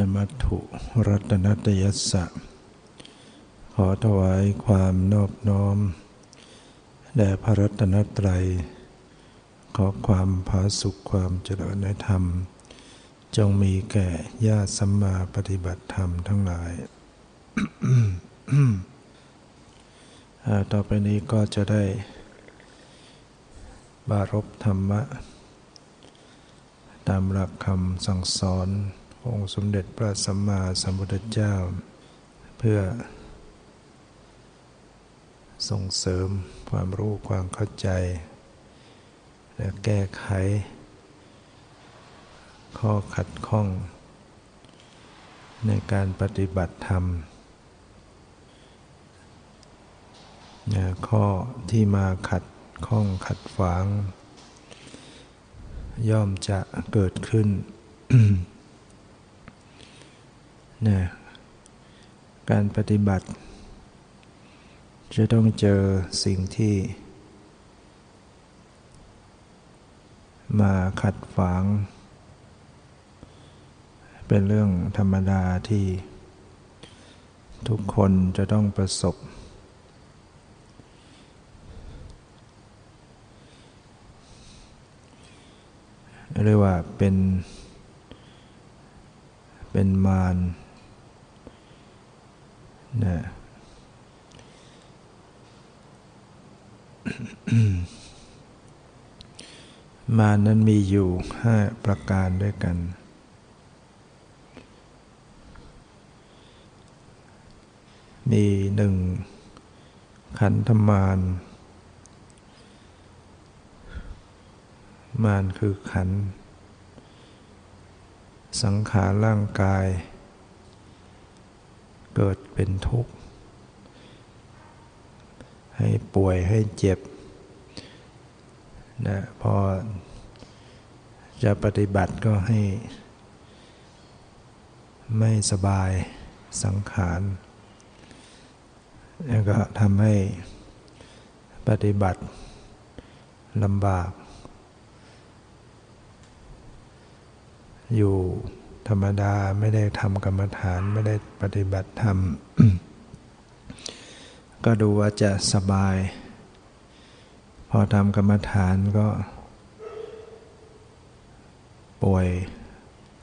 นมัตถุรัตนตยัสสะ ขอถวายความนอบน้อม แด่พระรัตนตรัย ขอความผาสุขความเจริญในธรรม จงมีแก่ญาติสัมมาปฏิบัติธรรมทั้งหลาย ต่อไปนี้ก็จะได้ บารบธรรมะ ตามหลักคำสั่งสอน องค์สมเด็จพระสัมมาสัมพุทธเจ้า เพื่อ ส่งเสริมความรู้ความเข้าใจ และแก้ไข ข้อขัดข้อง ในการปฏิบัติธรรมข้อที่มาขัดข้องขัดฝาง ย่อมจะเกิดขึ้น นะการปฏิบัติ จะต้องเจอสิ่งที่ มาขัดฝาง เป็นเรื่องธรรมดาที่ ทุกคนจะต้องประสบ เรียกว่าเป็นเป็นมาร นะมานั้นมีอยู่ห้าประการด้วยกัน มีหนึ่งขันธมารมารคือขัน สังขารร่างกาย เกิดเป็นทุกข์ ให้ป่วยให้เจ็บนะพอจะปฏิบัติก็ให้ ไม่สบายสังขารแล้วก็ทำให้ปฏิบัติลำบาก อยู่ ธรรมดาไม่ได้ทำกรรมฐานไม่ได้ปฏิบัติธรรม ก็ดูว่าจะสบาย พอทำกรรมฐานก็ ป่วย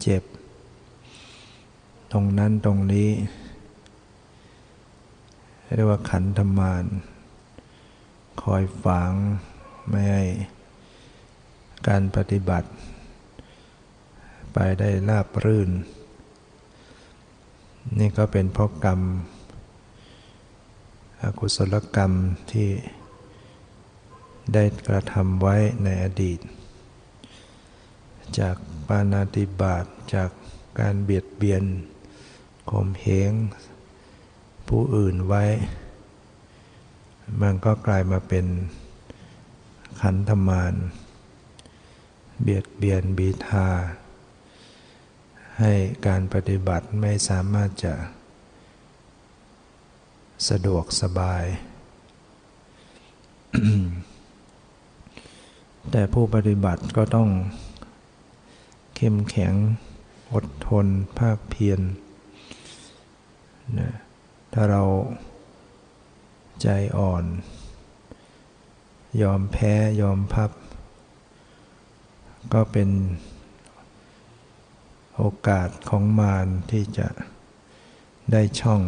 เจ็บ ตรงนั้นตรงนี้ เรียกว่าขันธมาน คอยฝังไม่ให้การปฏิบัติ ไปได้ราบรื่น นี่ก็เป็นเพราะกรรม อกุศลกรรมที่ได้กระทำไว้ในอดีต จากปานาติบาตจากการเบียดเบียนข่มเหงผู้อื่นไว้ มันก็กลายมาเป็นขันธมารเบียดเบียนบีทา ให้การปฏิบัติไม่สามารถจะ สะดวกสบาย แต่ผู้ปฏิบัติก็ต้องเข้มแข็งอดทนภาคเพียรนะถ้าเราใจอ่อน ยอมแพ้ยอมพับ ก็เป็น โอกาสของมารที่จะได้ช่อง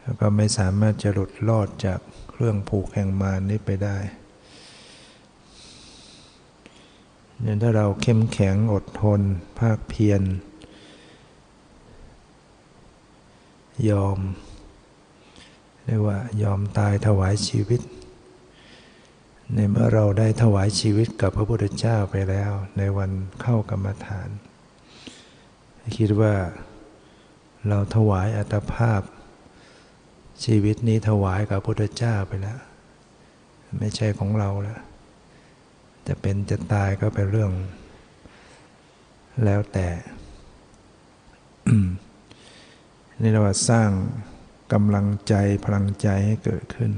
แล้วก็ไม่สามารถจะหลุดรอดจากเครื่องผูกแห่งมารนี้ไปได้เนี่ยถ้าเราเข้มแข็งอดทน ภาคเพียรยอมเรียกว่ายอมตายถวายชีวิต ในเมื่อเราได้ถวายชีวิตกับพระพุทธเจ้าไปแล้ว ในวันเข้ากรรมฐาน คิดว่าเราถวายอัตภาพ ชีวิตนี้ถวายกับพระพุทธเจ้าไปแล้ว ไม่ใช่ของเราแล้วจะเป็นจะตายก็เป็นเรื่อง แล้วแต่นี่เราสร้างกำลังใจพลังใจให้เกิดขึ้น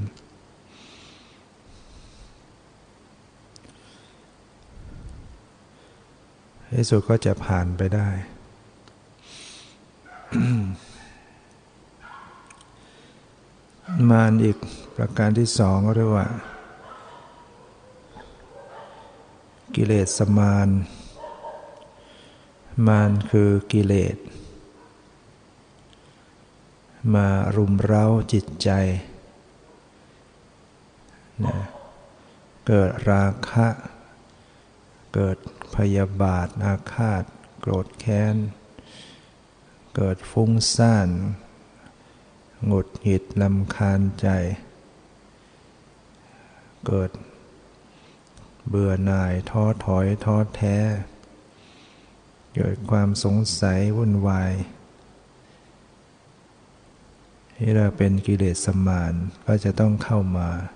ที่สุดก็จะผ่านไปได้ มารอีกประการที่สองก็เรียกว่า กิเลสสมานมารคือกิเลส มารุมเร้าจิตใจนะเกิดราคะ เกิดพยาบาท อาฆาต โกรธแค้น เกิดฟุ้งซ่านหงุดหงิดลำคาญใจ เกิดเบื่อหน่ายท้อถอยท้อแท้ เกิดความสงสัยวุ่นวายที่เราเป็นกิเลสสมานก็จะต้องเข้ามาเนี่ย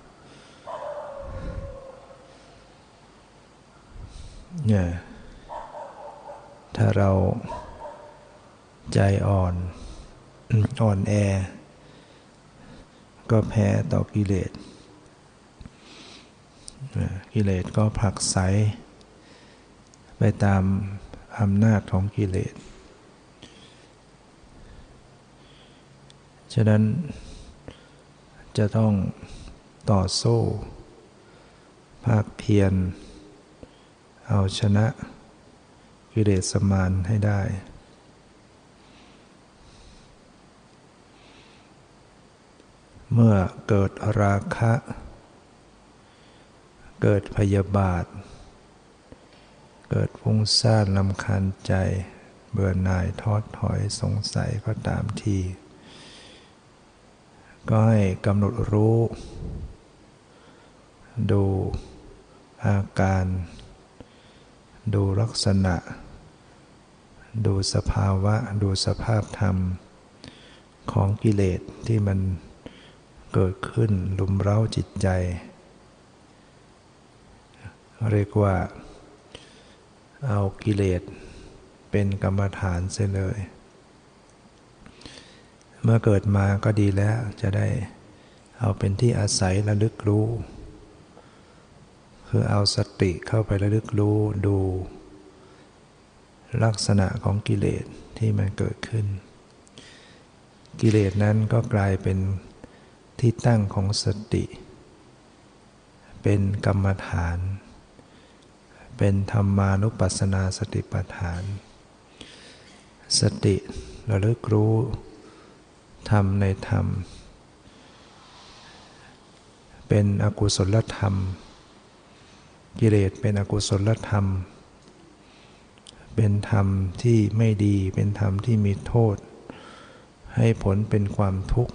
ถ้าเราใจอ่อน อ่อนแอ ก็แพ้ต่อกิเลส กิเลสก็ผลักไส ไปตามอำนาจของกิเลส ฉะนั้นจะต้องต่อสู้ ภาคเพียร เอาชนะกิเลสมานให้ได้ เมื่อเกิดราคะ เกิดพยาบาท เกิดฟุ้งซ่านลำคาญใจ เบื่อหน่ายทอดถอยสงสัยก็ตามทีก็ให้กำหนดรู้ ดูอาการ ดูลักษณะ ดูสภาวะ ดูสภาพธรรม ของกิเลสที่มันเกิดขึ้นลุมเร้าจิตใจ เรียกว่า เอากิเลสเป็นกรรมฐานเสียเลย เมื่อเกิดมาก็ดีแล้วจะได้เอาเป็นที่อาศัยระลึกรู้ คือเอาสติเข้าไประลึกรู้ดู ลักษณะของกิเลสที่มันเกิดขึ้น กิเลสนั้นก็กลายเป็นที่ตั้งของสติ เป็นกรรมฐาน เป็นธรรมานุปัสสนาสติปัฏฐาน สติระลึกรู้ธรรมในธรรม เป็นอกุศลธรรม กิเลสเป็นอกุศลธรรม เป็นธรรมที่ไม่ดี เป็นธรรมที่มีโทษ ให้ผลเป็นความทุกข์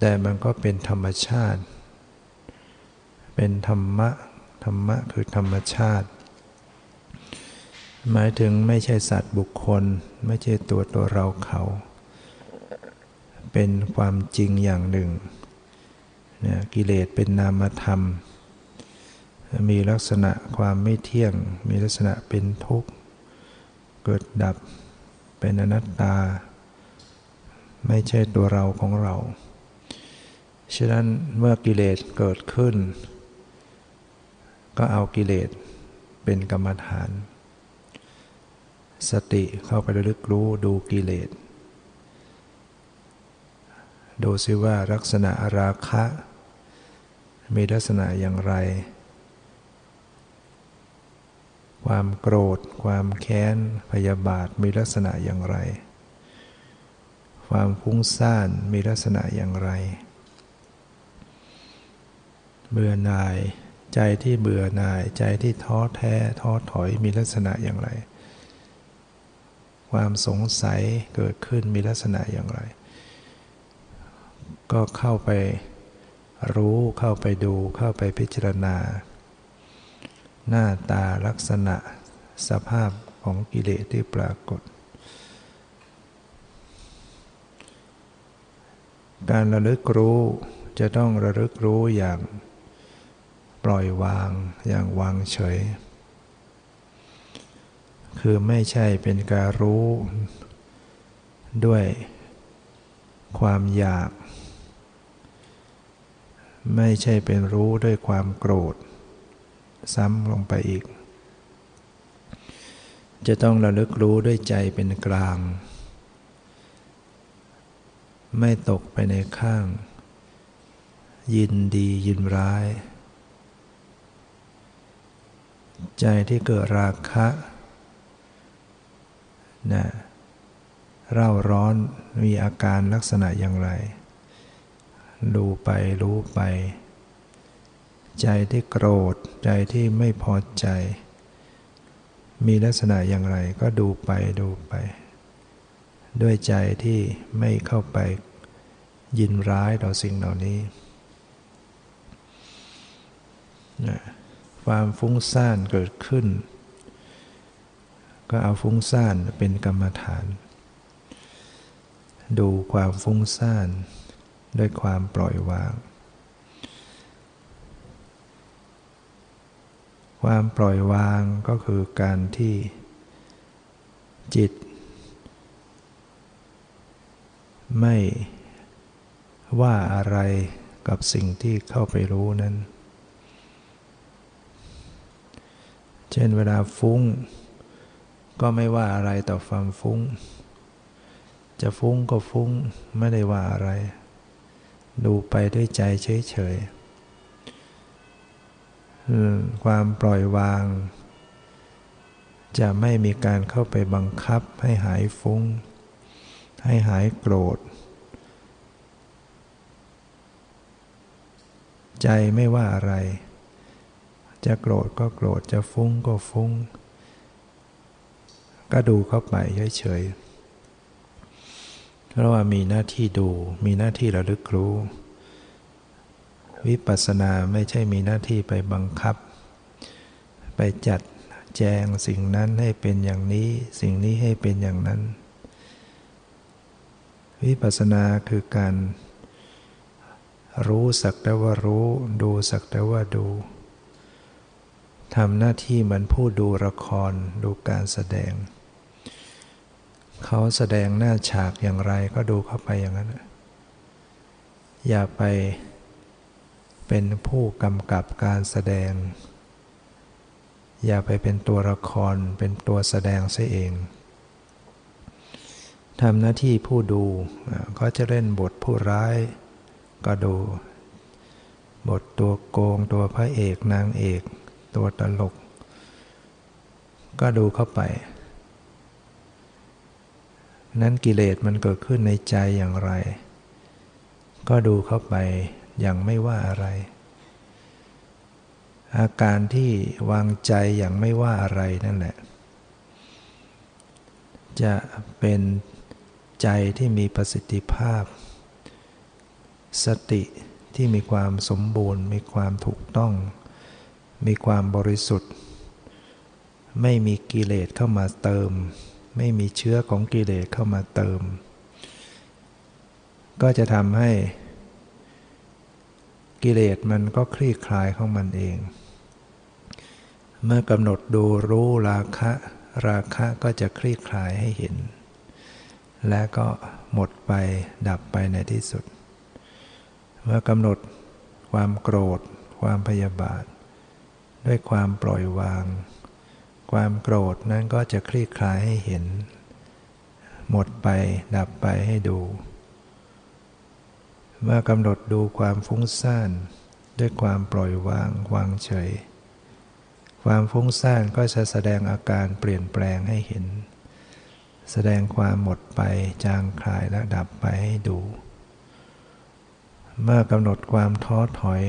แต่มันก็เป็นธรรมชาติ เป็นธรรมะ ธรรมะคือธรรมชาติ หมายถึงไม่ใช่สัตว์บุคคล ไม่ใช่ตัวตัวเราเขา เป็นความจริงอย่างหนึ่ง กิเลสเป็นนามธรรม มีลักษณะความไม่เที่ยง มีลักษณะเป็นทุกข์ เกิดดับ เป็นอนัตตา ไม่ใช่ตัวเราของเรา ฉะนั้นเมื่อกิเลสเกิดขึ้น ก็เอากิเลสเป็นกรรมฐาน สติเข้าไประลึกรู้ดูกิเลส ดูซิว่าลักษณะอราคะ มีลักษณะอย่างไร ความโกรธ ความแค้น พยาบาทมีลักษณะอย่างไร ความฟุ้งซ่านมีลักษณะอย่างไร เบื่อหน่าย ใจที่เบื่อหน่าย ใจที่ท้อแท้ ท้อถอยมีลักษณะอย่างไร ความสงสัยเกิดขึ้นมีลักษณะอย่างไร ก็เข้าไปรู้เข้าไปดูเข้าไปพิจารณา หน้าตาลักษณะสภาพของกิเลสที่ปรากฏ การระลึกรู้จะต้องระลึกรู้อย่างปล่อยวางอย่างวางเฉย คือไม่ใช่เป็นการรู้ด้วยความอยาก ไม่ใช่เป็นรู้ด้วยความโกรธ ซ้ำลงไปอีก จะต้องระลึกรู้ด้วยใจเป็นกลาง ไม่ตกไปในข้าง ยินดียินร้าย ใจที่เกิดราคะนะเร่าร้อนมีอาการลักษณะอย่างไร ดูไปรู้ไป ใจที่โกรธ ใจที่ไม่พอใจ มีลักษณะอย่างไรก็ดูไปดูไป ด้วยใจที่ไม่เข้าไปยินร้ายต่อสิ่งเหล่านี้ ความฟุ้งซ่านเกิดขึ้น ก็เอาฟุ้งซ่านเป็นกรรมฐาน ดูความฟุ้งซ่านด้วยความปล่อยวาง ความปล่อยวางก็คือการที่จิต ไม่ว่าอะไรกับสิ่งที่เข้าไปรู้นั้น เช่นเวลาฟุ้ง ก็ไม่ว่าอะไรต่อความฟุ้ง จะฟุ้งก็ฟุ้งไม่ได้ว่าอะไร ดูไปด้วยใจเฉยๆ ความปล่อยวาง จะไม่มีการเข้าไปบังคับให้หายฟุ้ง ให้หายโกรธ ใจไม่ว่าอะไร จะโกรธก็โกรธจะฟุ้งก็ฟุ้ง ก็ดูเข้าไปเฉยๆเพราะว่ามีหน้าที่ดูมีหน้าที่ระลึกรู้ วิปัสสนาไม่ใช่มีหน้าที่ไปบังคับ ไปจัดแจงสิ่งนั้นให้เป็นอย่างนี้ สิ่งนี้ให้เป็นอย่างนั้น วิปัสสนาคือการรู้สักแต่ว่ารู้ ดูสักแต่ว่าดูทำหน้าที่เหมือนผู้ดูละครดูการแสดง เขาแสดงหน้าฉากอย่างไรก็ดูเข้าไปอย่างนั้น อย่าไป เป็นผู้กำกับการแสดง อย่าไปเป็นตัวละครเป็นตัวแสดงซะเองทำหน้าที่ผู้ดูก็จะเล่นบทผู้ร้าย ก็ดู บทตัวโกงตัวพระเอกนางเอก ตัวตลก ก็ดูเข้าไป นั้นกิเลสมันเกิดขึ้นในใจอย่างไร ก็ดูเข้าไป อย่างไม่ว่าอะไร อาการที่วางใจอย่างไม่ว่าอะไรนั่นแหละ จะเป็นใจที่มีประสิทธิภาพ สติที่มีความสมบูรณ์ มีความถูกต้อง มีความบริสุทธิ์ ไม่มีกิเลสเข้ามาเติม ไม่มีเชื้อของกิเลสเข้ามาเติม ก็จะทำให้ กิเลสมันก็คลี่คลายของมันเอง เมื่อกำหนดดูรู้ราคะ ราคะก็จะคลี่คลายให้เห็น และก็หมดไปดับไปในที่สุด เมื่อกำหนดความโกรธ ความพยาบาท ด้วยความปล่อยวาง ความโกรธนั้นก็จะคลี่คลายให้เห็น หมดไปดับไปให้ดู เมื่อกำหนดดูความฟุ้งซ่านด้วยความปล่อยวางวางเฉย ความฟุ้งซ่านก็จะแสดงอาการเปลี่ยนแปลงให้เห็น แสดงความหมดไปจางคลายและดับไปให้ดู เมื่อกำหนดความท้อถอย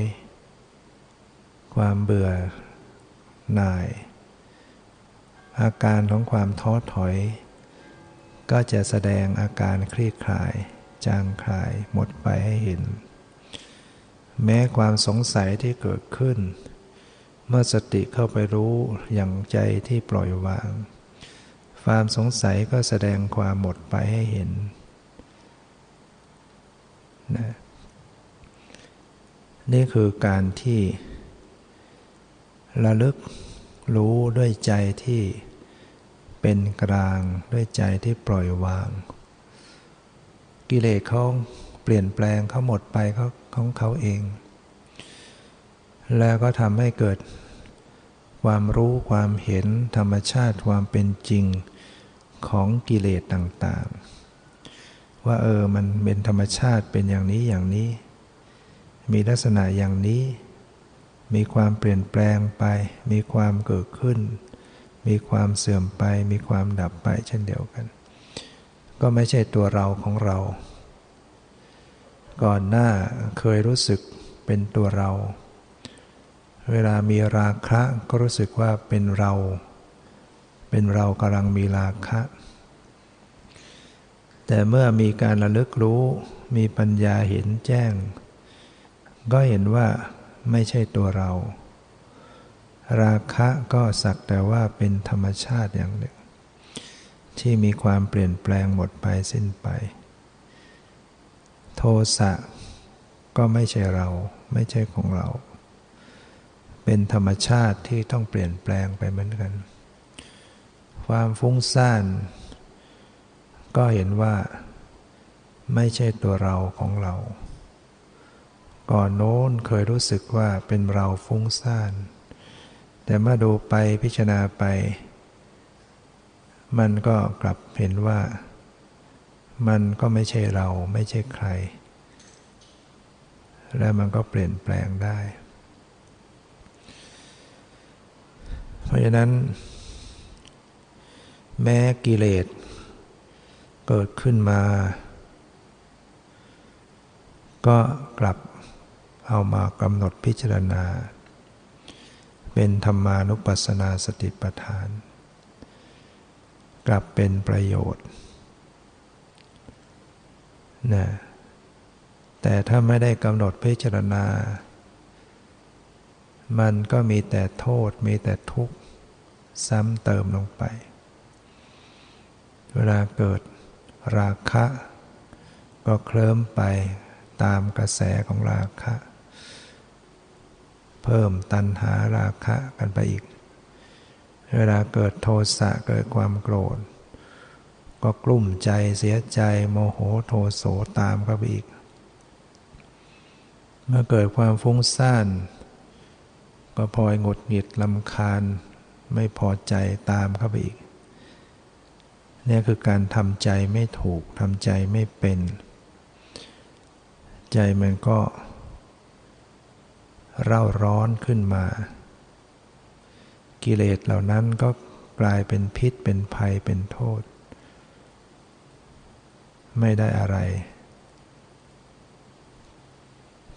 ความเบื่อหน่าย อาการของความท้อถอย ก็จะแสดงอาการคลี่คลาย จางคลายหมดไปให้เห็น แม้ความสงสัยที่เกิดขึ้น เมื่อสติเข้าไปรู้อย่างใจที่ปล่อยวาง ความสงสัยก็แสดงความหมดไปให้เห็นนะนี่คือการที่ ระลึกรู้ด้วยใจที่เป็นกลางด้วยใจที่ปล่อยวาง กิเลสเขาเปลี่ยนแปลงเขาหมดไปเขาของเขาเอง แล้วก็ทำให้เกิด ความรู้ความเห็นธรรมชาติความเป็นจริงของกิเลสต่างๆ ว่าเออมันเป็นธรรมชาติเป็นอย่างนี้อย่างนี้ มีลักษณะอย่างนี้ มีความเปลี่ยนแปลงไป มีความเกิดขึ้น มีความเสื่อมไป มีความดับไปเช่นเดียวกัน ก็ไม่ใช่ตัวเราของเรา ก่อนหน้าเคยรู้สึกเป็นตัวเรา เวลามีราคะก็รู้สึกว่าเป็นเรา เป็นเรากำลังมีราคะ แต่เมื่อมีการระลึกรู้มีปัญญาเห็นแจ้ง ก็เห็นว่าไม่ใช่ตัวเรา ราคะก็สักแต่ว่าเป็นธรรมชาติอย่างหนึ่ง ที่มีความเปลี่ยนแปลงหมดไปสิ้นไป โทสะก็ไม่ใช่เราไม่ใช่ของเรา เป็นธรรมชาติที่ต้องเปลี่ยนแปลงไปเหมือนกัน ความฟุ้งซ่าน ก็เห็นว่าไม่ใช่ตัวเราของเรา ก่อนโน้นเคยรู้สึกว่าเป็นเราฟุ้งซ่าน แต่เมื่อดูไปพิจารณาไป มันก็กลับเห็นว่า มันก็ไม่ใช่เราไม่ใช่ใคร แล้วมันก็เปลี่ยนแปลงได้ เพราะฉะนั้น แม้กิเลสเกิดขึ้นมา ก็กลับเอามากำหนดพิจารณา เป็นธรรมานุปัสสนาสติปัฏฐาน กลับเป็นประโยชน์นะแต่ถ้าไม่ได้กำหนดพิจารณา มันก็มีแต่โทษมีแต่ทุกข์ ซ้ำเติมลงไป เวลาเกิดราคะ ก็เคลิ้มไปตามกระแสของราคะ เพิ่มตัณหาราคะกันไปอีก เวลาเกิดโทสะเกิดความโกรธ ก็กลุ่มใจเสียใจโมโหโทโสตามเข้าไปอีก เมื่อเกิดความฟุ้งซ่าน ก็พลอยหงุดหงิดลำคาญ ไม่พอใจตามเข้าไปอีกนี่คือการทำใจไม่ถูกทำใจไม่เป็น ใจมันก็เร่าร้อนขึ้นมา กิเลสเหล่านั้นก็กลายเป็นพิษเป็นภัยเป็นโทษ ไม่ได้อะไร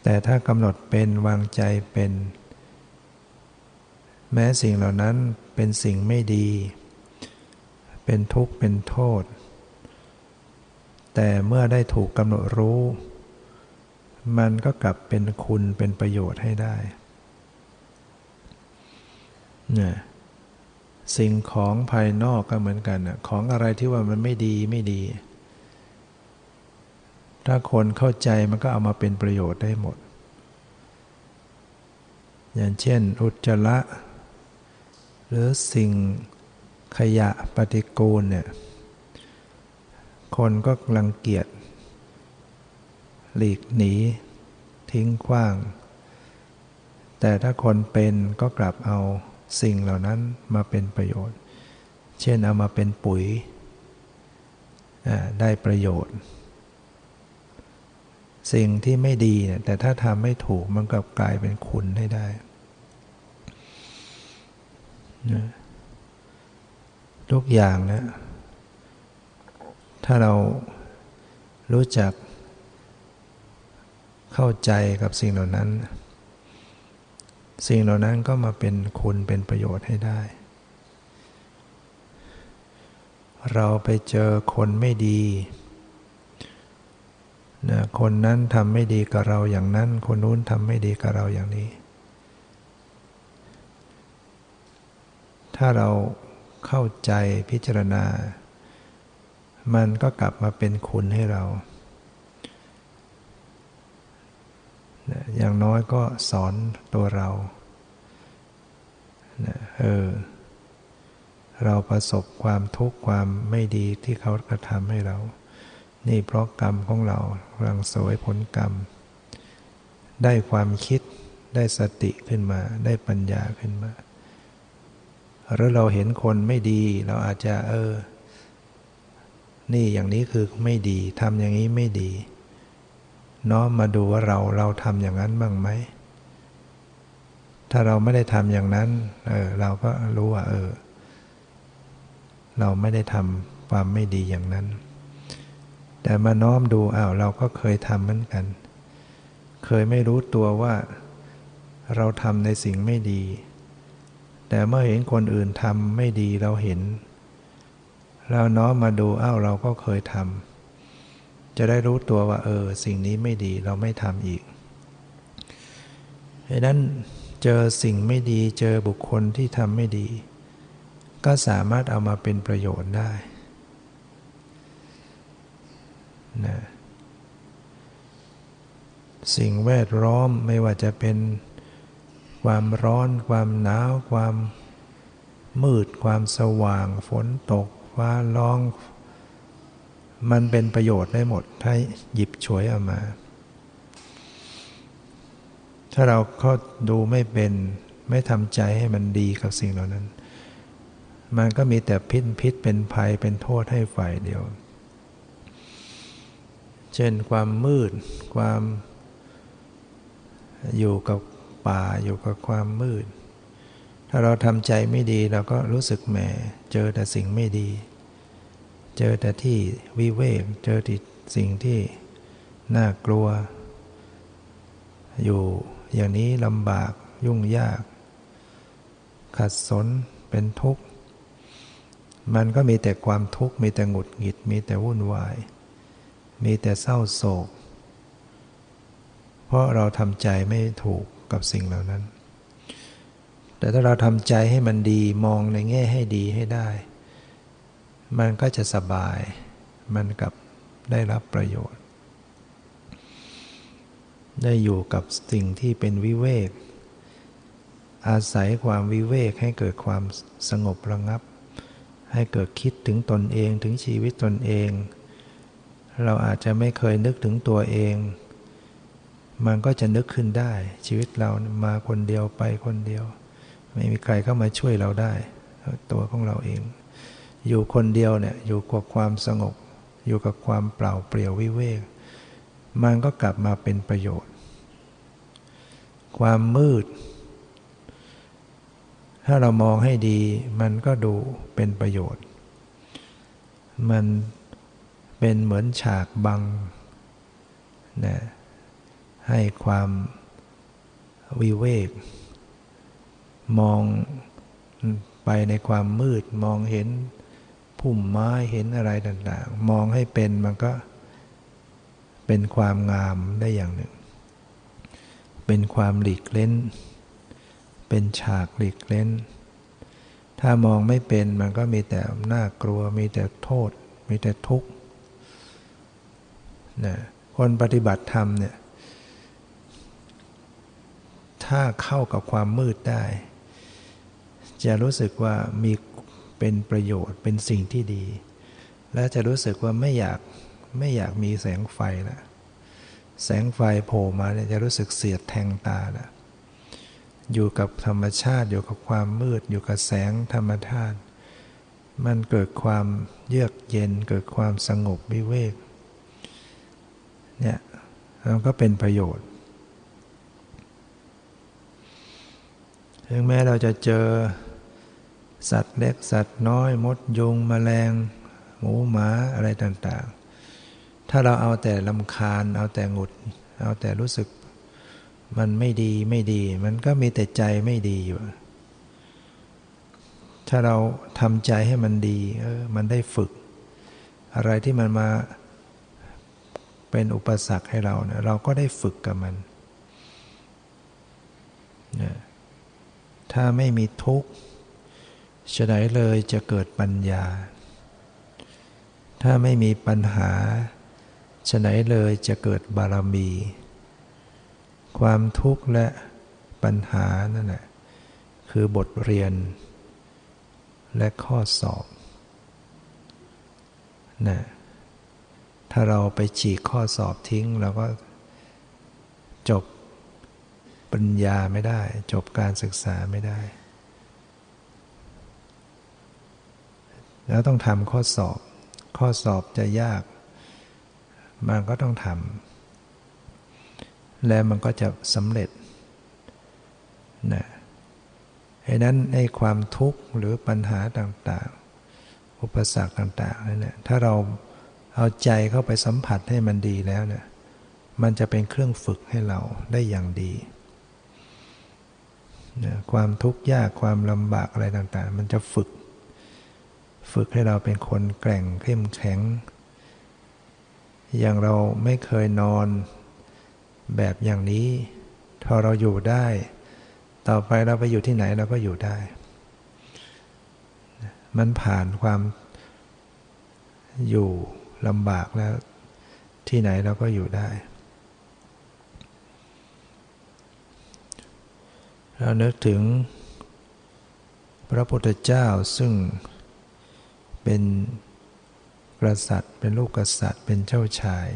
แต่ถ้ากำหนดเป็นวางใจเป็น แม้สิ่งเหล่านั้นเป็นสิ่งไม่ดี เป็นทุกข์เป็นโทษ แต่เมื่อได้ถูกกำหนดรู้ มันก็กลับเป็นคุณเป็นประโยชน์ให้ได้ สิ่งของภายนอกก็เหมือนกันของอะไรที่ว่ามันไม่ดีไม่ดี ถ้าคนเข้าใจมันก็เอามาเป็นประโยชน์ได้หมด อย่างเช่น อุจจาระ หรือสิ่งขยะปฏิกูลเนี่ย คนก็รังเกียจหลีกหนี ทิ้งขว้าง แต่ถ้าคนเป็นก็กลับเอา สิ่งเหล่านั้นมาเป็นประโยชน์ เช่นเอามาเป็นปุ๋ยได้ประโยชน์ สิ่งที่ไม่ดีเนี่ยแต่ถ้าทำไม่ถูกมันก็กลายเป็นคุณให้ได้ทุกอย่างนะถ้าเรารู้จักเข้าใจกับสิ่งเหล่านั้น สิ่งเหล่านั้นก็มาเป็นคุณเป็นประโยชน์ให้ได้ เราไปเจอคนไม่ดีนะคนนั้นทำไม่ดีกับเราอย่างนั้น คนนู้นทำไม่ดีกับเราอย่างนี้ ถ้าเราเข้าใจพิจารณา มันก็กลับมาเป็นคุณให้เรา อย่างน้อยก็สอนตัวเราเออ เราประสบความทุกข์ความไม่ดีที่เขากระทำให้เรา นี่เพราะกรรมของเรารังสวยผลกรรม ได้ความคิดได้สติขึ้นมา ได้ปัญญาขึ้นมา หรือเราเห็นคนไม่ดี เราอาจจะเออ นี่อย่างนี้คือไม่ดีทำอย่างนี้ไม่ดี น้อมมาดูว่าเราเราทำอย่างนั้นบ้างไหม ถ้าเราไม่ได้ทำอย่างนั้น เออ เราก็รู้ว่า เออ เราไม่ได้ทำความไม่ดีอย่างนั้น แต่มาน้อมดูอ้าวเราก็เคยทำเหมือนกัน เคยไม่รู้ตัวว่า เราทำในสิ่งไม่ดี แต่เมื่อเห็นคนอื่นทำไม่ดีเราเห็นเราน้อมมาดูอ้าวเราก็เคยทำ จะได้รู้ตัวว่า เออ สิ่งนี้ไม่ดีเราไม่ทำอีกดังนั้นเจอสิ่งไม่ดีเจอบุคคลที่ทำไม่ดี ก็สามารถเอามาเป็นประโยชน์ได้นะสิ่งแวดล้อมไม่ว่าจะเป็นความร้อน ความหนาว ความมืด ความสว่าง ฝนตก ฟ้าร้อง มันเป็นประโยชน์ได้หมด ถ้าหยิบฉวยออกมา ถ้าเราเขาดูไม่เป็น ไม่ทำใจให้มันดีกับสิ่งเหล่านั้น มันก็มีแต่พิษพิษเป็นภัยเป็นโทษให้ฝ่ายเดียว เช่นความมืด ความอยู่กับป่าอยู่กับความมืด ถ้าเราทำใจไม่ดีเราก็รู้สึกแหมเจอแต่สิ่งไม่ดี เจอแต่ที่วิเวก เจอที่สิ่งที่น่ากลัว อยู่อย่างนี้ลำบากยุ่งยาก ขัดสนเป็นทุกข์ มันก็มีแต่ความทุกข์ มีแต่หงุดหงิด มีแต่วุ่นวาย มีแต่เศร้าโศก เพราะเราทำใจไม่ถูกกับสิ่งเหล่านั้น แต่ถ้าเราทำใจให้มันดีมองในแง่ให้ดีให้ได้ มันก็จะสบาย มันกับได้รับประโยชน์ ได้อยู่กับสิ่งที่เป็นวิเวก อาศัยความวิเวกให้เกิดความสงบระงับ ให้เกิดคิดถึงตนเองถึงชีวิตตนเอง เราอาจจะไม่เคยนึกถึงตัวเอง มันก็จะนึกขึ้นได้ ชีวิตเรามาคนเดียวไปคนเดียว ไม่มีใครเข้ามาช่วยเราได้ ตัวของเราเอง อยู่คนเดียวเนี่ยอยู่กับความสงบ อยู่กับความเปล่าเปลี่ยววิเวก มันก็กลับมาเป็นประโยชน์ ความมืด ถ้าเรามองให้ดีมันก็ดูเป็นประโยชน์ มันเป็นเหมือนฉากบังนะให้ความวิเวก มองไปในความมืดมองเห็น พุ่มไม้เห็นอะไรต่างๆ มองให้เป็นมันก็เป็นความงามได้อย่างหนึ่ง เป็นความหลีกเล้น เป็นฉากหลีกเล้น ถ้ามองไม่เป็นมันก็มีแต่น่ากลัว มีแต่โทษ มีแต่ทุกข์นะคนปฏิบัติธรรมเนี่ย ถ้าเข้ากับความมืดได้ จะรู้สึกว่ามี เป็นประโยชน์เป็นสิ่งที่ดี และจะรู้สึกว่าไม่อยากไม่อยากมีแสงไฟละแสงไฟโผล่มาเนี่ยจะรู้สึกเสียดแทงตาละอยู่กับธรรมชาติอยู่กับความมืด อยู่กับแสงธรรมชาติมันเกิดความเยือกเย็นเกิดความสงบวิเวกเนี่ยมันก็เป็นประโยชน์ ถึงแม้เราจะเจอ สัตว์เล็กสัตว์น้อยมดยุงมแมลง หมูหมาอะไรต่างๆ ถ้าเราเอาแต่ลำคาญ เอาแต่หงุด เอาแต่รู้สึก มันไม่ดีไม่ดี มันก็มีแต่ใจไม่ดีอยู่ ถ้าเราทำใจให้มันดีเออมันได้ฝึก อะไรที่มันมาเป็นอุปสรรคให้เราเนะเราก็ได้ฝึกกับมันถ้าไม่มีทุกข์ ฉะไหนเลยจะเกิดปัญญา ถ้าไม่มีปัญหาฉะไหนเลยจะเกิดบารมี ความทุกข์และปัญหานั่นแหละคือบทเรียน และข้อสอบนะถ้าเราไปฉีกข้อสอบทิ้งเราก็จบปัญญาไม่ได้ จบการศึกษาไม่ได้ แล้วต้องทำข้อสอบ ข้อสอบจะยาก มันก็ต้องทำและมันก็จะสำเร็จนะดังนั้นในความทุกข์หรือปัญหาต่างๆ อุปสรรคต่างๆนั่นแหละถ้าเราเอาใจเข้าไปสัมผัสให้มันดีแล้วเนี่ยมันจะเป็นเครื่องฝึกให้เราได้อย่างดีนะความทุกข์ยากความลำบากอะไรต่างๆ มันจะฝึก ฝึกให้เราเป็นคนแกร่งเข้มแข็ง อย่างเราไม่เคยนอนแบบอย่างนี้พอเราอยู่ได้ ต่อไปเราไปอยู่ที่ไหนเราก็อยู่ได้ มันผ่านความอยู่ลำบากแล้ว ที่ไหนเราก็อยู่ได้เรานึกถึงพระพุทธเจ้าซึ่ง เป็นกษัตริย์ เป็นลูกกษัตริย์ เป็นเจ้าชาย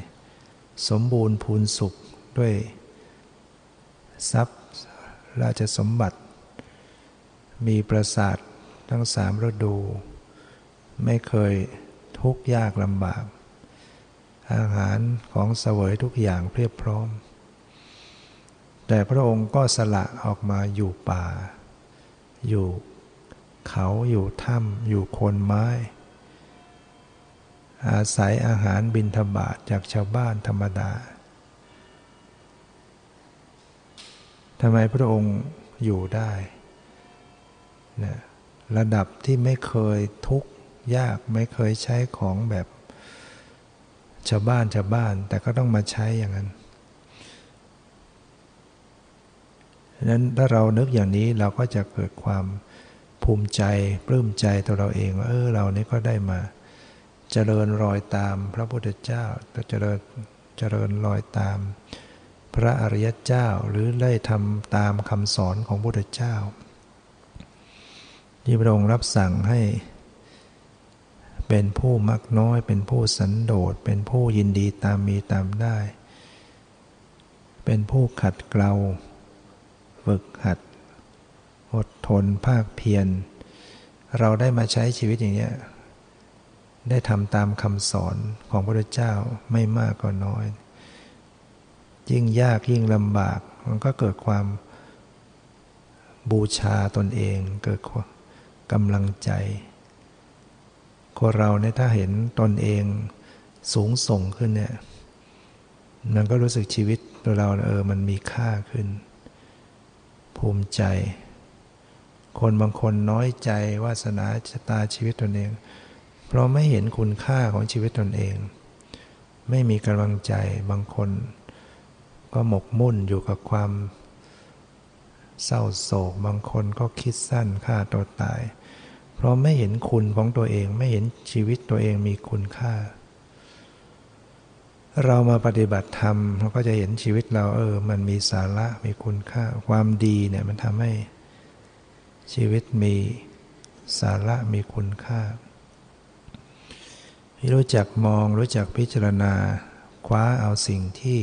สมบูรณ์พูนสุขด้วย ทรัพย์ราชสมบัติ มีปราสาททั้งสามฤดู ไม่เคยทุกข์ยากลำบาก อาหารของเสวยทุกอย่างเพียบพร้อม แต่พระองค์ก็สละออกมาอยู่ป่า อยู่เขาอยู่ถ้ำอยู่โคนไม้ อาศัยอาหารบินทบาทจากชาวบ้านธรรมดาทำไมพระองค์อยู่ได้นะระดับที่ไม่เคยทุกข์ยากไม่เคยใช้ของแบบชาวบ้านชาวบ้าน แต่ก็ต้องมาใช้อย่างนั้นนั้นถ้าเรานึกอย่างนี้เราก็จะเกิดความภูมิใจปลื้มใจตัวเราเองว่าเออเรานี่ก็ได้มา เจริญรอยตามพระพุทธเจ้าเจริญเจริญรอยตาม พระอริยเจ้าหรือได้ทำตามคำสอนของพระพุทธเจ้า ที่พระองค์รับสั่งให้ เป็นผู้มักน้อย เป็นผู้สันโดษเป็นผู้ยินดีตามมีตามได้ เป็นผู้ขัดเกลาฝึกหัด อดทนภาคเพียรเราได้มาใช้ชีวิตอย่างนี้ ได้ทำตามคำสอนของพระพุทธเจ้าไม่มากก็น้อย ยิ่งยากยิ่งลำบาก มันก็เกิดความบูชาตนเอง เกิดกำลังใจ คนเราเนี่ยถ้าเห็นตนเองสูงส่งขึ้นเนี่ยมันก็รู้สึกชีวิตตัวเราเออมันมีค่าขึ้น ภูมิใจ คนบางคนน้อยใจวาสนาชะตาชีวิตตนเอง เพราะไม่เห็นคุณค่าของชีวิตตนเอง ไม่มีกำลังใจบางคน ก็หมกมุ่นอยู่กับความเศร้าโศกบางคนก็คิดสั้นฆ่าตัวตาย เพราะไม่เห็นคุณของตัวเองไม่เห็นชีวิตตัวเองมีคุณค่า เรามาปฏิบัติธรรมเราก็จะเห็นชีวิตเราเออ มันมีสาระมีคุณค่า ความดีเนี่ยมันทำให้ชีวิตมีสาระมีคุณค่า รู้จักมองรู้จักพิจารณา คว้าเอาสิ่งที่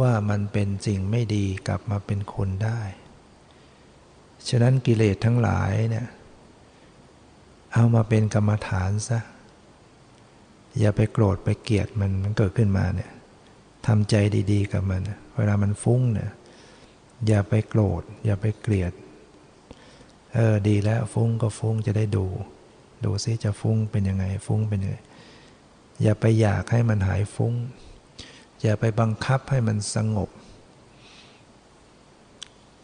ว่ามันเป็นสิ่งไม่ดีกลับมาเป็นคนได้ ฉะนั้นกิเลสทั้งหลายเนี่ยเอามาเป็นกรรมฐานซะ อย่าไปโกรธไปเกลียดมันมันเกิดขึ้นมาเนี่ยทำใจดีๆกับมัน เวลามันฟุ้งเนี่ยอย่าไปโกรธ อย่าไปเกลียด เออดีแล้วฟุ้งก็ฟุ้งจะได้ดู ดูซิจะฟุ้งเป็นยังไง ฟุ้งเป็นยังไง อย่าไปอยากให้มันหายฟุ้ง อย่าไปบังคับให้มันสงบ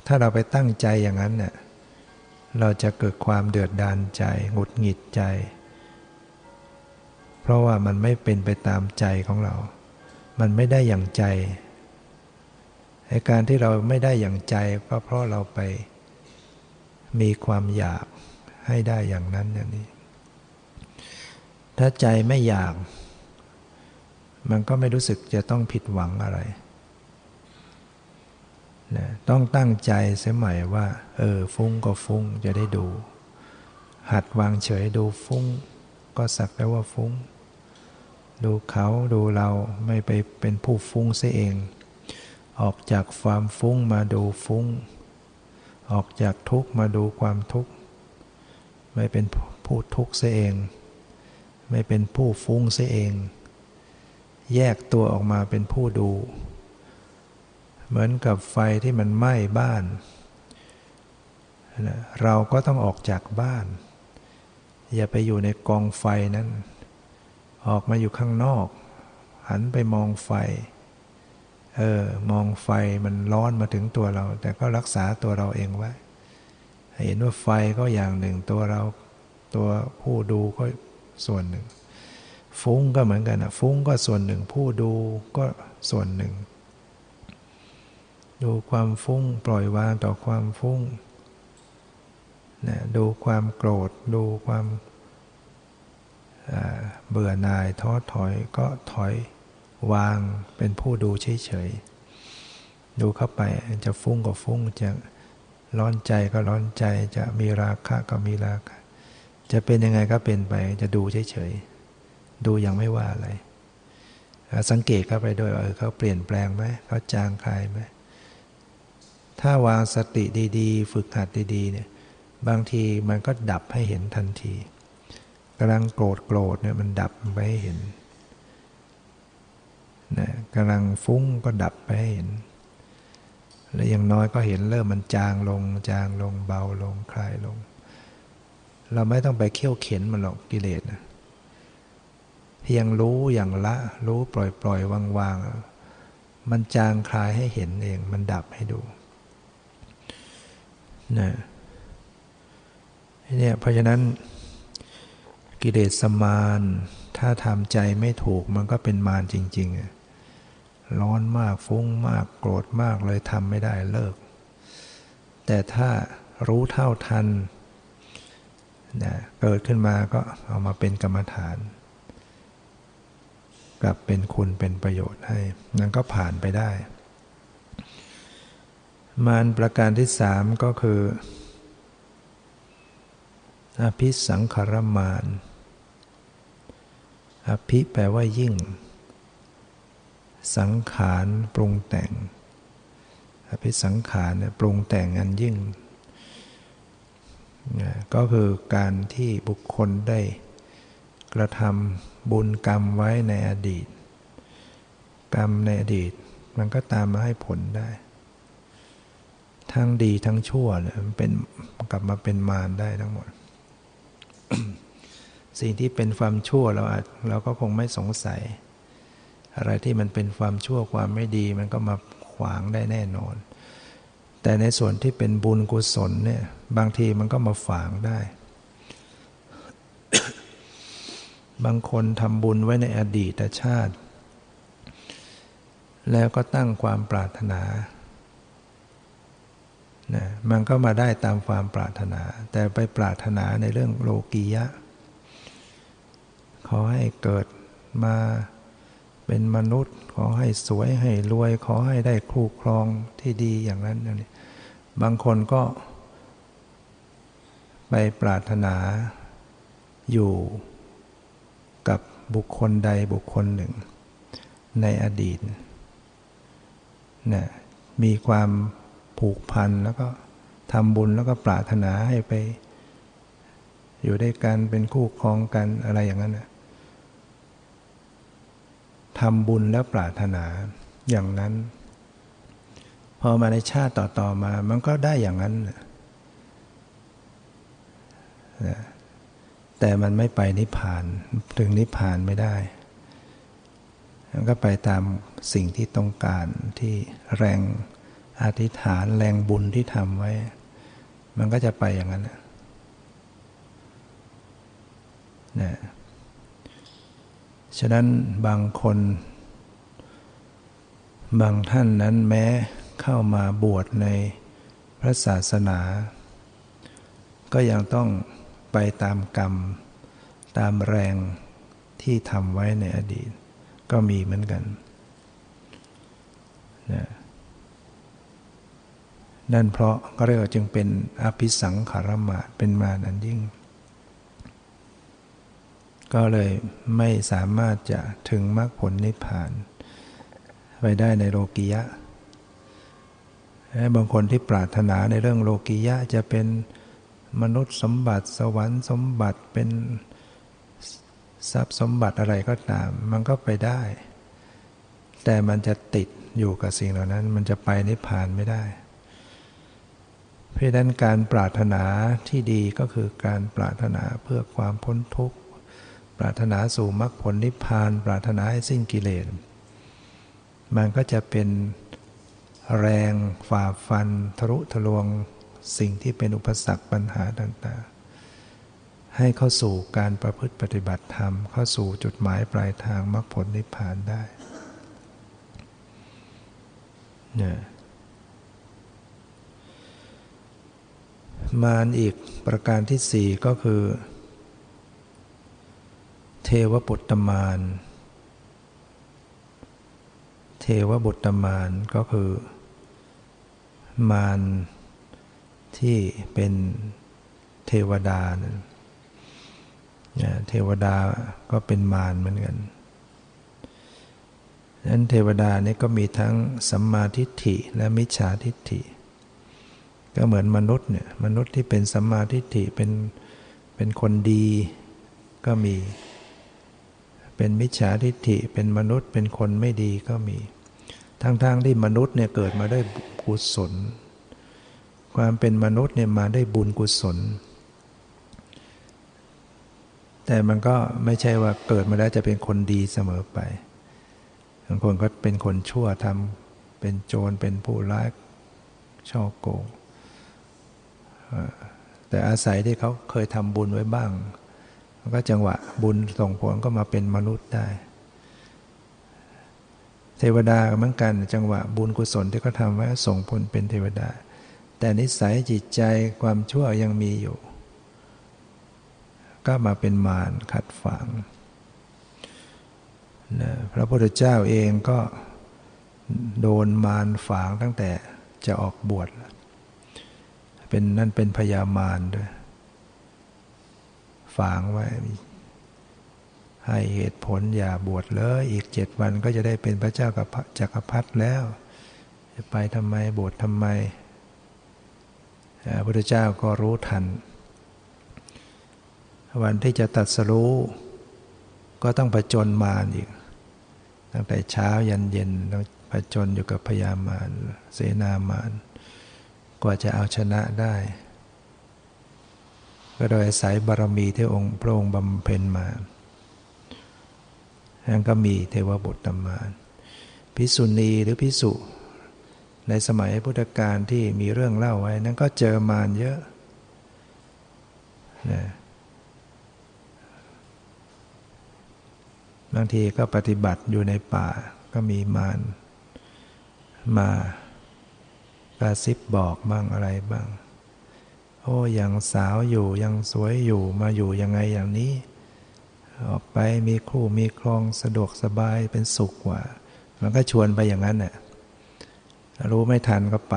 ถ้าเราไปตั้งใจอย่างนั้นเนี่ยเราจะเกิดความเดือดดานใจหงุดหงิดใจ เพราะว่ามันไม่เป็นไปตามใจของเรา มันไม่ได้อย่างใจในการที่เราไม่ได้อย่างใจก็เพราะเราไปมีความอยากให้ได้อย่างนั้นอย่างนี้ ถ้าใจไม่อยาก มันก็ไม่รู้สึกจะต้องผิดหวังอะไรนะต้องตั้งใจเสียใหม่ว่า เออ ฟุ้งก็ฟุ้งจะได้ดู หัดวางเฉยดูฟุ้ง ก็สักแต่ว่าฟุ้ง ดูเขาดูเราไม่ไปเป็นผู้ฟุ้งเสียเอง ออกจากความฟุ้งมาดูฟุ้ง ออกจากทุกข์มาดูความทุกข์ ไม่เป็นผผู้ทุกข์เสียเอง ไม่เป็นผู้ฟุ้งเสียเอง แยกตัวออกมาเป็นผู้ดู เหมือนกับไฟที่มันไหม้บ้านเราก็ต้องออกจากบ้าน อย่าไปอยู่ในกองไฟนั้น ออกมาอยู่ข้างนอก หันไปมองไฟ เออ มองไฟมันร้อนมาถึงตัวเรา แต่ก็รักษาตัวเราเองไว้ เห็นว่าไฟก็อย่างหนึ่งตัวเรา ตัวผู้ดูก็ ส่วนหนึ่ง ฟุ้งก็เหมือนกันนะฟุ้งก็ส่วนหนึ่ง ผู้ดูก็ส่วนหนึ่ง ดูความฟุ้งปล่อยวางต่อความฟุ้งนะดูความโกรธ ดูความเบื่อหน่ายท้อถอยก็ถอยวางเป็นผู้ดูเฉยๆ ดูเข้าไปจะฟุ้งก็ฟุ้งจะร้อนใจก็ร้อนใจจะมีราคะก็มีราคะ จะเป็นยังไงก็เป็นไป จะดูเฉยๆ ดูยังไม่ว่าอะไร สังเกตเข้าไปด้วยเออเขาเปลี่ยนแปลงไหมเขาจางคลายไหมถ้าวางสติดีๆ ฝึกหัดดีๆเนี่ยบางทีมันก็ดับให้เห็นทันทีกำลังโกรธโกรธเนี่ยมันดับไปให้เห็นนะกำลังฟุ้งก็ดับไปให้เห็น และอย่างน้อยก็เห็นเริ่มมันจางลงจางลงเบาลงคลายลง เราไม่ต้องไปเขี่ยวเข็นมันหรอกกิเลสนะเพียงรู้อย่างละ รู้ปล่อยปล่อยวางวางมันจางคลายให้เห็นเอง มันดับให้ดูนะเนี่ยเพราะฉะนั้นกิเลสมารถ้าทำใจไม่ถูกมันก็เป็นมารจริง ๆ ร้อนมากฟุ้งมากโกรธมากเลยทำไม่ได้เลิก แต่ถ้ารู้เท่าทัน นะเกิดขึ้นมาก็เอามาเป็นกรรมฐาน กลับเป็นคุณเป็นประโยชน์ให้ นั่นก็ผ่านไปได้ มารประการที่สามก็คืออภิสังขารมาน อภิแปลว่ายิ่ง สังขารปรุงแต่ง อภิสังขารปรุงแต่งอันยิ่ง ก็คือการที่บุคคลได้กระทำบุญกรรมไว้ในอดีต กรรมในอดีต มันก็ตามมาให้ผลได้ ทั้งดีทั้งชั่วเนี่ยมันเป็นกลับมาเป็นมารได้ทั้งหมด สิ่งที่เป็นความชั่วเราอาจเราก็คงไม่สงสัย อะไรที่มันเป็นความชั่วความไม่ดี มันก็มาขวางได้แน่นอน แต่ในส่วนที่เป็นบุญกุศลเนี่ย บางทีมันก็มาฝางได้ บางคนทำบุญไว้ในอดีตชาติ แล้วก็ตั้งความปรารถนานะมันก็มาได้ตามความปรารถนา แต่ไปปรารถนาในเรื่องโลกียะ ขอให้เกิดมาเป็นมนุษย์ ขอให้สวยให้รวย ขอให้ได้คู่ครองที่ดีอย่างนั้นอย่างนี่บางคนก็ ไปปรารถนา อยู่กับบุคคลใดบุคคลหนึ่ง ในอดีตนะมีความผูกพันแล้วก็ทำบุญแล้วก็ปรารถนาให้ไป อยู่ด้วยกันเป็นคู่ครองกันอะไรอย่างนั้นนะทำบุญแล้วปรารถนาอย่างนั้น พอมาในชาติต่อๆมา มันก็ได้อย่างนั้นนะ แต่มันไม่ไปนิพพานถึงนิพพานไม่ได้ มันก็ไปตามสิ่งที่ต้องการที่แรงอธิษฐานแรงบุญที่ทำไว้ มันก็จะไปอย่างนั้นนะฉะนั้นบางคน บางท่านนั้นแม้เข้ามาบวชในพระศาสนา ก็ยังต้อง ไปตามกรรม ตามแรงที่ทำไว้ในอดีต ก็มีเหมือนกันนะนั่นเพราะก็เรียกว่าจึงเป็นอภิสังขารมาเป็นมานันยิ่ง ก็เลยไม่สามารถจะถึงมรรคผลนิพพาน ไปได้ในโลกียะบางคนที่ปรารถนาในเรื่องโลกียะจะเป็น มนุษย์สมบัติสวรรค์สมบัติเป็นทรัพย์สมบัติอะไรก็ตาม มันก็ไปได้ แต่มันจะติดอยู่กับสิ่งเหล่านั้น มันจะไปนิพพานไม่ได้ เพราะนั้นการปรารถนาที่ดีก็คือการปรารถนาเพื่อความพ้นทุกข์ปรารถนาสู่มรรคผลนิพพาน ปรารถนาให้สิ้นกิเลสมันก็จะเป็นแรงฝ่าฟันทะลุทะลวง สิ่งที่เป็นอุปสรรคปัญหาต่างๆ ให้เข้าสู่การประพฤติปฏิบัติธรรม เข้าสู่จุดหมายปลายทางมรรคผลนิพพานได้เนี่ยมารอีกประการที่สี่ก็คือ เทวบุตรมารเทวบุตรมารก็คือ มาร ที่เป็นเทวดานะเทวดาก็เป็นมารเหมือนกันนั้นเทวดานี่ก็มีทั้งสัมมาทิฏฐิและมิจฉาทิฏฐิ ก็เหมือนมนุษย์เนี่ยมนุษย์ที่เป็นสัมมาทิฏฐิเป็นเป็นคนดีก็มี เป็นมิจฉาทิฏฐิเป็นมนุษย์เป็นคนไม่ดีก็มี ทั้งๆทที่มนุษย์เนี่ยเกิดมาได้กุศล ความเป็นมนุษย์เนี่ยมาได้บุญกุศล แต่มันก็ไม่ใช่ว่าเกิดมาแล้วจะเป็นคนดีเสมอไปบางคนก็เป็นคนชั่วทำเป็นโจรเป็นผู้ร้ายช่อโกงแต่อาศัยที่เขาเคยทำบุญไว้บ้างมันก็จังหวะบุญส่งผลก็มาเป็นมนุษย์ได้ เทวดาเหมือนกัน จังหวะบุญกุศลที่เขาทำไว้ส่งผลเป็นเทวดา แต่นิสัยจิตใจความชั่วยังมีอยู่ ก็มาเป็นมารขัดฝังนะพระพุทธเจ้าเองก็โดนมารฝังตั้งแต่จะออกบวชเป็นนั่นเป็นพยามารด้วยฝังไว้ ให้เหตุผลอย่าบวชเลย อีกเจ็ดวันก็จะได้เป็นพระเจ้ากับจักรพรรดิแล้ว จะไปทำไมบวชทำไม พระพุทธเจ้าก็รู้ทัน วันที่จะตัดสรู้ ก็ต้องประจนมารอีก ตั้งแต่เช้ายันเย็นต้องประจนอยู่กับพยามารเสนามารกว่าจะเอาชนะได้ ก็โดยอาศัยบารมีที่องค์พระองค์บำเพ็ญมาทั้งก็มีเทวบุตรตมานพิสุณีหรือพิสุ ในสมัยพุทธกาลที่มีเรื่องเล่าไว้ นั้นก็เจอมารเยอะนะบางทีก็ปฏิบัติอยู่ในป่าก็มีมารมากระซิบบอกบ้างอะไรบ้าง โอ้ยังสาวอยู่ยังสวยอยู่มาอยู่ยังไงอย่างนี้ ออกไปมีคู่มีครองสะดวกสบายเป็นสุขกว่า มันก็ชวนไปอย่างนั้นน่ะ รู้ไม่ทันก็ไป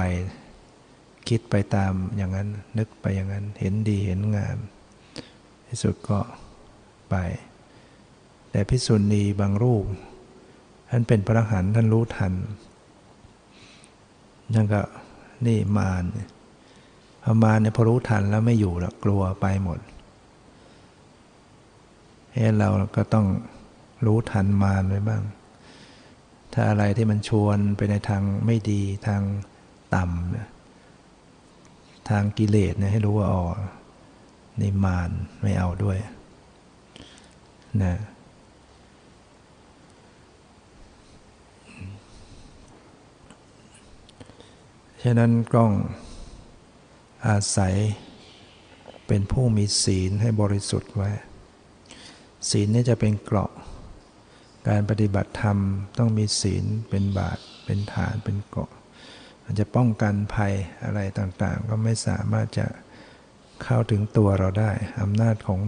คิดไปตามอย่างนั้น นึกไปอย่างนั้น เห็นดีเห็นงาม ที่สุดก็ไป แต่พิสุณีบางรูป ท่านเป็นพระหันท่านรู้ทันนั่นก็นี่มารพอมารเนี่ยพอรู้ทันแล้วไม่อยู่แล้วกลัวไปหมดเฮ้เราก็ต้องรู้ทันมารไว้บ้าง ถ้าอะไรที่มันชวนไปในทางไม่ดีทางต่ำนะทางกิเลสเนี่ยให้รู้ว่าอ๋อนี่มารไม่เอาด้วยนะฉะนั้นกล้องอาศัยเป็นผู้มีศีลให้บริสุทธิ์ไว้ ศีลนี่จะเป็นเกราะ การปฏิบัติธรรมต้องมีศีลเป็นบาตเป็นฐานเป็นเกาะมันจะป้องกันภัยอะไรต่างๆ ก็ไม่สามารถจะเข้าถึงตัวเราได้อำนาจของ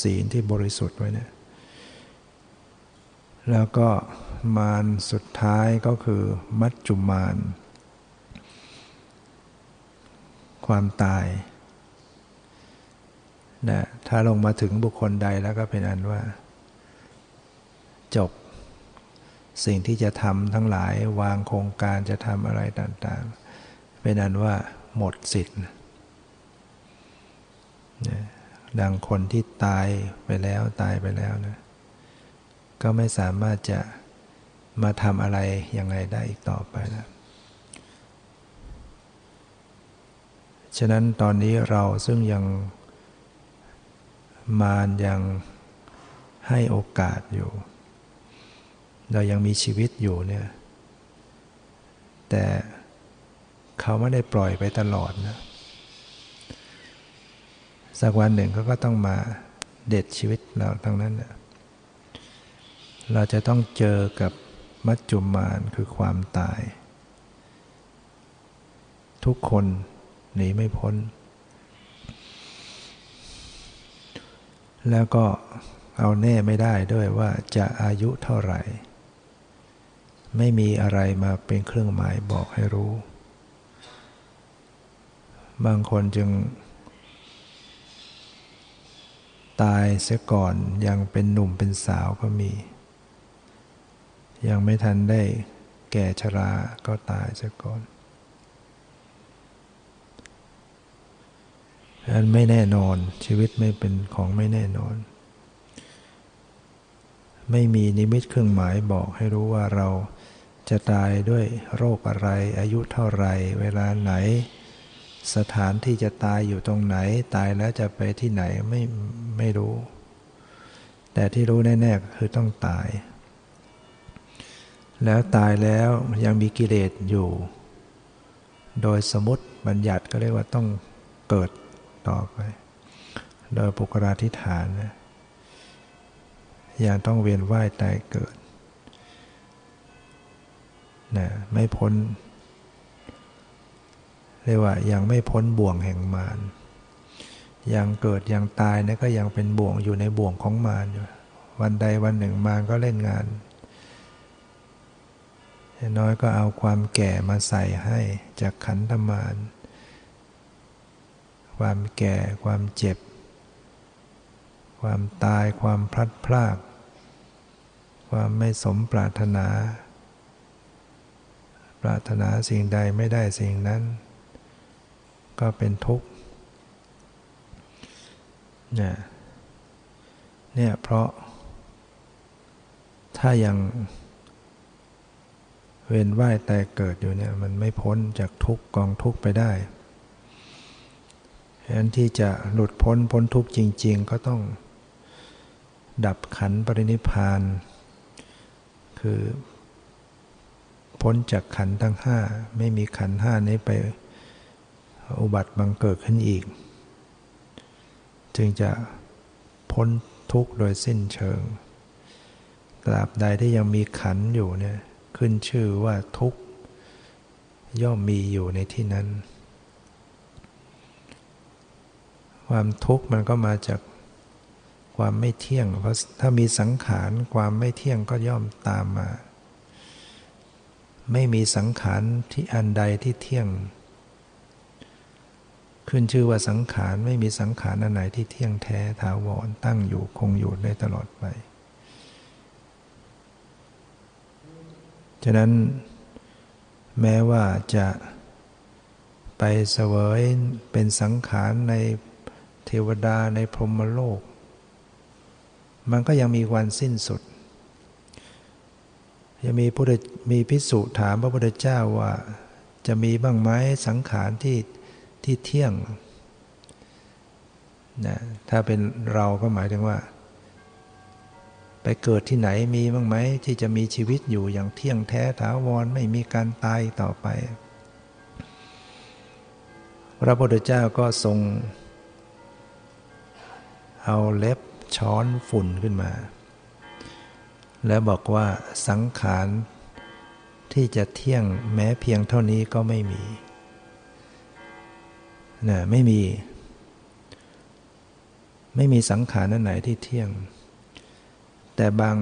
ศีลที่บริสุทธิ์ไว้เนี่ยแล้วก็มารสุดท้ายก็คือมัจจุมารความตายนะถ้าลงมาถึงบุคคลใดแล้วก็เป็นอันว่า จบ สิ่งที่จะทำทั้งหลายวางโครงการจะทำอะไรต่างๆ เป็นอันว่าหมดสิทธิ์ดังคนที่ตายไปแล้วตายไปแล้วนะก็ไม่สามารถจะมาทำอะไรยังไงได้อีกต่อไปแล้วฉะนั้นตอนนี้เราซึ่งยังมารยังให้โอกาสอยู่ เรายังมีชีวิตอยู่เนี่ย แต่เขาไม่ได้ปล่อยไปตลอดนะสักวันหนึ่งเขาก็ต้องมาเด็ดชีวิตเราทั้งนั้นนะเราจะต้องเจอกับมัจจุมานคือความตาย ทุกคนหนีไม่พ้น แล้วก็เอาแน่ไม่ได้ด้วยว่าจะอายุเท่าไหร่ ไม่มีอะไรมาเป็นเครื่องหมายบอกให้รู้ บางคนจึง ตายเสียก่อนยังเป็นหนุ่มเป็นสาวก็มี ยังไม่ทันได้แก่ชราก็ตายเสียก่อนอันไม่แน่นอนชีวิตไม่เป็นของไม่แน่นอน ไม่มีนิมิตเครื่องหมายบอกให้รู้ว่าเรา จะตายด้วยโรคอะไร อายุเท่าไร เวลาไหน สถานที่จะตายอยู่ตรงไหน ตายแล้วจะไปที่ไหนไม่ไม่รู้ แต่ที่รู้แน่ๆคือต้องตาย แล้วตายแล้วยังมีกิเลสอยู่ โดยสมมติบัญญัติก็เรียกว่าต้องเกิดต่อไป โดยปุกราธิฐานนะยังต้องเวียนว่ายตายเกิด นะไม่พ้น เรียกว่ายังไม่พ้นบ่วงแห่งมารยังเกิดยังตายนะก็ยังเป็นบ่วงอยู่ในบ่วงของมารอยู่วันใดวันหนึ่งมารก็เล่นงานน้อยก็เอาความแก่มาใส่ให้จากขันธมารความแก่ความเจ็บ ความตายความพลัดพราก ความไม่สมปรารถนา รารถนาสิ่งใดไม่ได้สิ่งนั้น ก็เป็นทุกข์เนี่ยเนี่ยเพราะ ถ้ายังเวียนว่ายแต่เกิดอยู่เนี่ยมันไม่พ้นจากทุกกองทุกไปได้ฉะนั้นที่จะหลุดพ้นพ้นทุกข์จริง ๆ ก็ต้องดับขันปรินิพาน คือ พ้นจากขันทั้งห้าไม่มีขันห้านี้ไปอุบัติบังเกิดขึ้นอีก จึงจะพ้นทุกข์โดยสิ้นเชิง ตราบใดที่ยังมีขันอยู่เนี่ยขึ้นชื่อว่าทุกข์ย่อมมีอยู่ในที่นั้น ความทุกข์มันก็มาจากความไม่เที่ยง เพราะถ้ามีสังขารความไม่เที่ยงก็ย่อมตามมา ไม่มีสังขารที่อันใดที่เที่ยง ขึ้นชื่อว่าสังขารไม่มีสังขารอันไหนที่เที่ยงแท้ถาวรตั้งอยู่คงอยู่ได้ตลอดไป ฉะนั้นแม้ว่าจะไปเสวยเป็นสังขารในเทวดาในพรหมโลก มันก็ยังมีวันสิ้นสุด ยังมีพุทธมีพิสุถามพระพุทธเจ้าว่า จะมีบ้างไหมสังขารที่ที่เที่ยงนะถ้าเป็นเราก็หมายถึงว่า ไปเกิดที่ไหนมีบ้างไหมที่จะมีชีวิตอยู่อย่างเที่ยงแท้ถาวรไม่มีการตายต่อไป พระพุทธเจ้าก็ทรง เอาเล็บช้อนฝุ่นขึ้นมา แล้วบอกว่าสังขารที่จะเที่ยงแม้เพียงเท่านี้ก็ไม่มีนะไม่มี ไม่มีสังขารนั้นไหนที่เที่ยง แต่บาง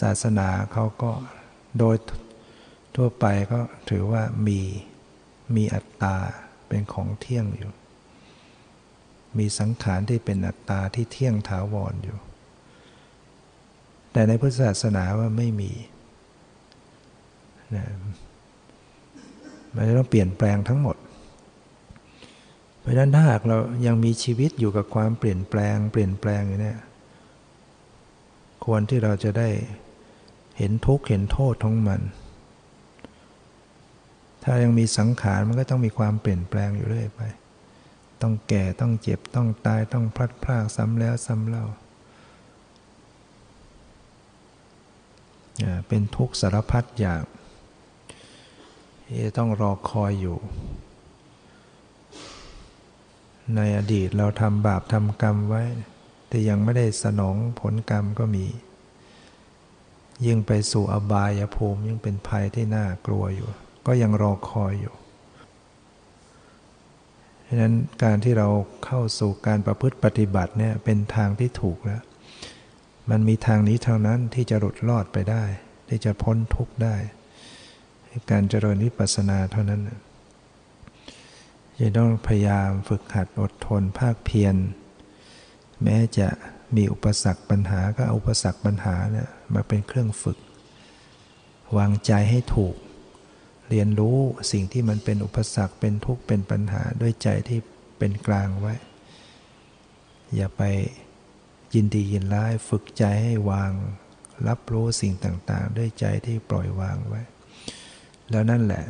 ศาสนาเขาก็โดยทั่วไปก็ถือว่ามีมีอัตตาเป็นของเที่ยงอยู่ มีสังขารที่เป็นอัตตาที่เที่ยงถาวรออยู่ แต่ในพุทธศาสนาว่าไม่มีนะมันจะต้องเปลี่ยนแปลงทั้งหมด เพราะฉะนั้นถ้าหากเรายังมีชีวิตอยู่กับความเปลี่ยนแปลง เปลี่ยนแปลงอย่างนี้ควรที่เราจะได้เห็นทุกข์เห็นโทษของมัน ถ้ายังมีสังขารมันก็ต้องมีความเปลี่ยนแปลงอยู่เรื่อยไป ต้องแก่ต้องเจ็บต้องตายต้องพลัดพรากซ้ำแล้วซ้ำเล่าเป็นทุกข์สารพัดอย่างที่ต้องรอคอยอยู่ ในอดีตเราทำบาปทำกรรมไว้ แต่ยังไม่ได้สนองผลกรรมก็มี ยิ่งไปสู่อบายภูมิยิ่งเป็นภัยที่น่ากลัวอยู่ ก็ยังรอคอยอยู่ ฉะนั้นการที่เราเข้าสู่การประพฤติปฏิบัติเนี่ยเป็นทางที่ถูกแล้ว มันมีทางนี้เท่านั้นที่จะหลุดรอดไปได้ ที่จะพ้นทุกข์ได้ การเจริญวิปัสสนาเท่านั้นจะต้องพยายามฝึกหัดอดทนภาคเพียร แม้จะมีอุปสรรคปัญหาก็เอาอุปสรรคปัญหาเนี่ยมาเป็นเครื่องฝึก วางใจให้ถูก เรียนรู้สิ่งที่มันเป็นอุปสรรคเป็นทุกข์เป็นปัญหาด้วยใจที่เป็นกลางไว้ อย่าไปยินดียินร้ายฝึกใจให้วาง รับรู้สิ่งต่างๆ ด้วยใจที่ปล่อยวางไว้ แล้วนั่นแหละ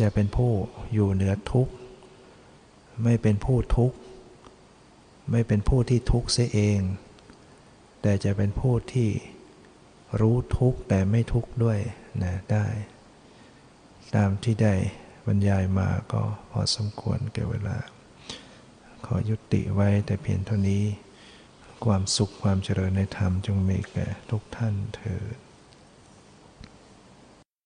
จะเป็นผู้อยู่เหนือทุกข์ไม่เป็นผู้ทุกข์ไม่เป็นผู้ที่ทุกข์เสียเอง แต่จะเป็นผู้ที่รู้ทุกข์แต่ไม่ทุกข์ด้วยนะได้ ตามที่ได้บรรยายมาก็พอสมควรแก่เวลา ขอยุติไว้แต่เพียงเท่านี้ ความสุขความเจริญในธรรมจงมีแก่ทุกท่านเถิด